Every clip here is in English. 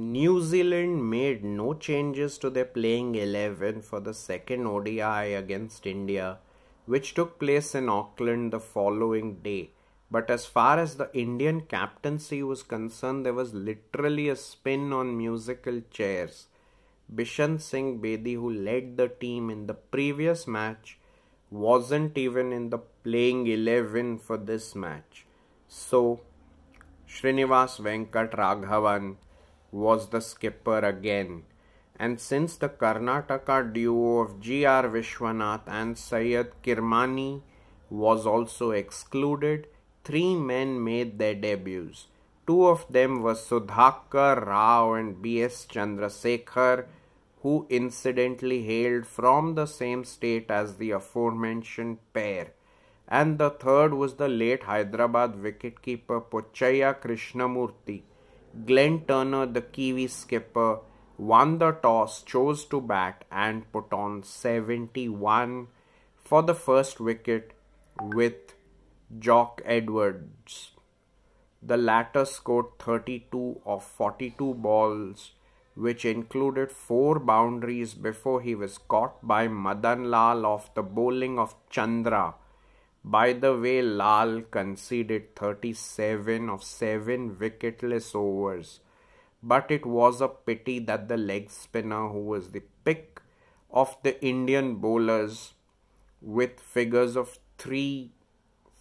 New Zealand made no changes to their playing 11 for the second ODI against India, which took place in Auckland the following day. But as far as the Indian captaincy was concerned, there was literally a spin on musical chairs. Bishan Singh Bedi, who led the team in the previous match, wasn't even in the playing 11 for this match. So, Srinivas Venkataraghavan was the skipper again. And since the Karnataka duo of G.R. Viswanath and Syed Kirmani was also excluded, three men made their debuts. Two of them were Sudhakar Rao and B.S. Chandrasekhar, who incidentally hailed from the same state as the aforementioned pair. And the third was the late Hyderabad wicketkeeper Pochiah Krishnamurthy Glenn Turner, the Kiwi skipper, won the toss, chose to bat, and put on 71 for the first wicket with Jock Edwards. The latter scored 32 of 42 balls, which included four boundaries before he was caught by Madan Lal off the bowling of Chandra by the way, Lal conceded 37 of 7 wicketless overs, but it was a pity that the leg spinner, who was the pick of the Indian bowlers with figures of 3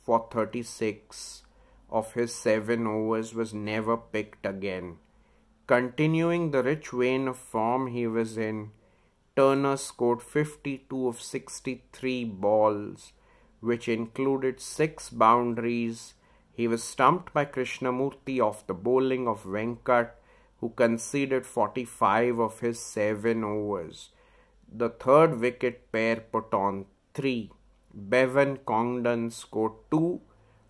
for 36 of his 7 overs, was never picked again. Continuing the rich vein of form he was in, Turner scored 52 of 63 balls which included six boundaries. He was stumped by Krishnamurthy off the bowling of Venkat, who conceded 45 of his seven overs. The third wicket pair put on three. Bevan Congdon scored two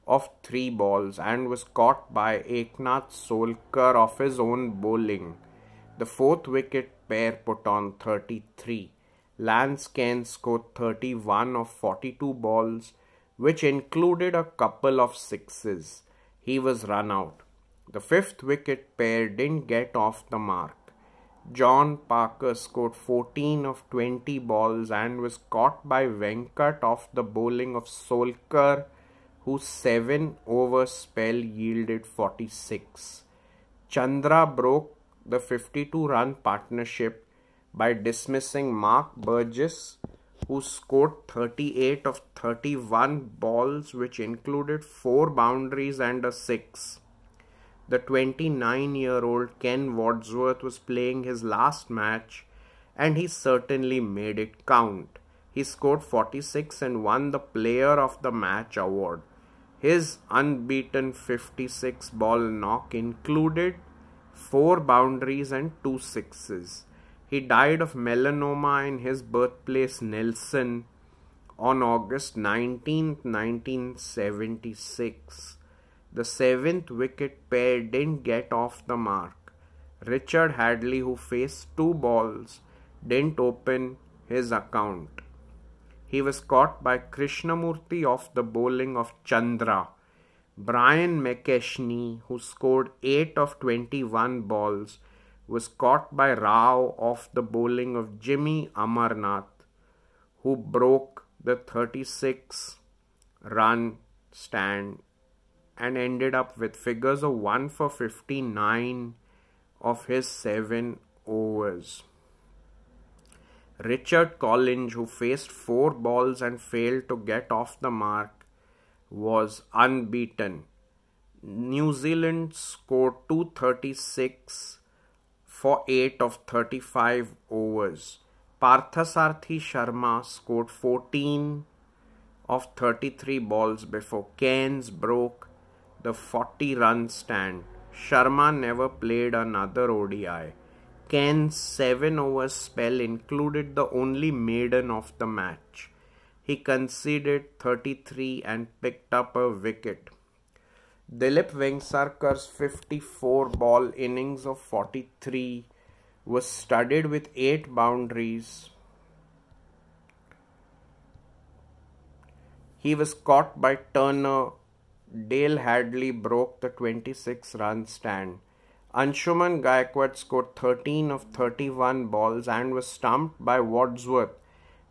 of three balls and was caught by Eknath Solkar of his own bowling. The fourth wicket pair put on 33. Lance Cairns scored 31 of 42 balls, which included a couple of sixes. He was run out. The fifth wicket pair didn't get off the mark. John Parker scored 14 of 20 balls and was caught by Venkat off the bowling of Solkar, whose 7 over spell yielded 46. Chandra broke the 52 run partnership by dismissing Mark Burgess, who scored 38 of 31 balls, which included 4 boundaries and a 6. The 29 year old Ken Wadsworth was playing his last match and he certainly made it count. He scored 46 and won the Player of the Match award. His unbeaten 56 ball knock included 4 boundaries and 2 sixes. He died of melanoma in his birthplace, Nelson, on August 19, 1976. The seventh wicket pair didn't get off the mark. Richard Hadlee, who faced two balls, didn't open his account. He was caught by Krishnamurthy off the bowling of Chandra. Brian McKechnie, who scored 8 of 21 balls, was caught by Rao off the bowling of Jimmy Amarnath, who broke the 36 run stand and ended up with figures of 1 for 59 of his 7 overs. Richard Collinge, who faced 4 balls and failed to get off the mark, was unbeaten. New Zealand scored 236 for 8 of 35 overs. Parthasarthi Sharma scored 14 of 33 balls before Cairns broke the 40 run stand. Sharma never played another ODI. Cairns' 7 over spell included the only maiden of the match. He conceded 33 and picked up a wicket. Dilip Vengsarkar's 54 ball innings of 43 was studded with 8 boundaries. He was caught by Turner. Dayle Hadlee broke the 26 run stand. Anshuman Gaikwad scored 13 of 31 balls and was stumped by Wadsworth.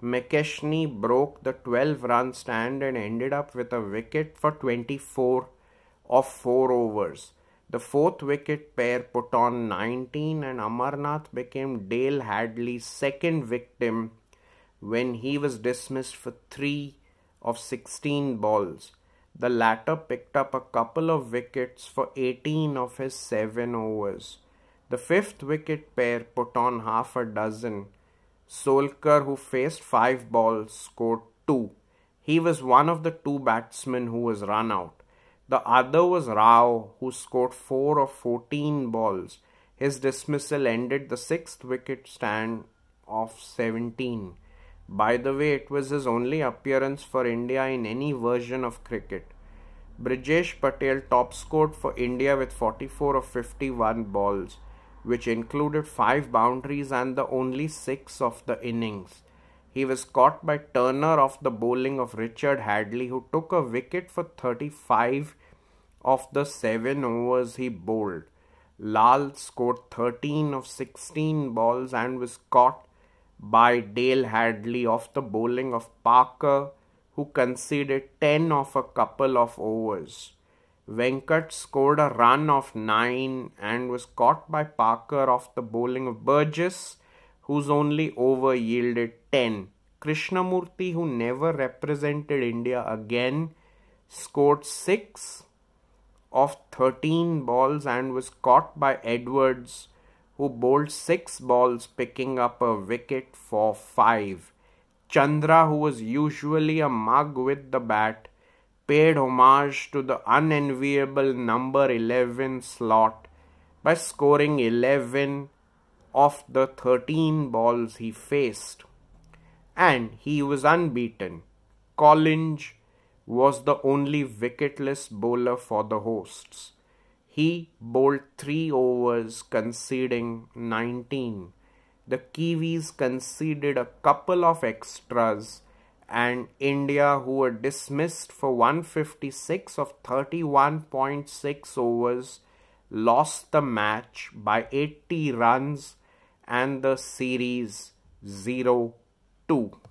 McKechnie broke the 12 run stand and ended up with a wicket for 24 of 4 overs. The fourth wicket pair put on 19 and Amarnath became Dayle Hadlee's second victim when he was dismissed for 3 of 16 balls. The latter picked up a couple of wickets for 18 of his 7 overs. The fifth wicket pair put on half a dozen. Solkar, who faced 5 balls, scored 2. He was one of the two batsmen who was run out. The other was Rao, who scored 4 of 14 balls. His dismissal ended the sixth wicket stand of 17. By the way, it was his only appearance for India in any version of cricket. Brijesh Patel top scored for India with 44 of 51 balls, which included 5 boundaries and the only 6 of the innings. He was caught by Turner off the bowling of Richard Hadlee, who took a wicket for 35 of the 7 overs he bowled. Lal scored 13 of 16 balls and was caught by Dayle Hadlee off the bowling of Parker, who conceded 10 of a couple of overs. Venkat scored a run of 9 and was caught by Parker off the bowling of Burgess, whose only over yielded 10. Krishnamurthy, who never represented India again, scored 6 of 13 balls and was caught by Edwards who bowled six balls, picking up a wicket for five. Chandra, who was usually a mug with the bat, paid homage to the unenviable number 11 slot by scoring 11 of the 13 balls he faced. And he was unbeaten. Collinge was the only wicketless bowler for the hosts. He bowled three overs, conceding 19. The Kiwis conceded a couple of extras, and India, who were dismissed for 156 of 31.6 overs, lost the match by 80 runs and the series 0 2.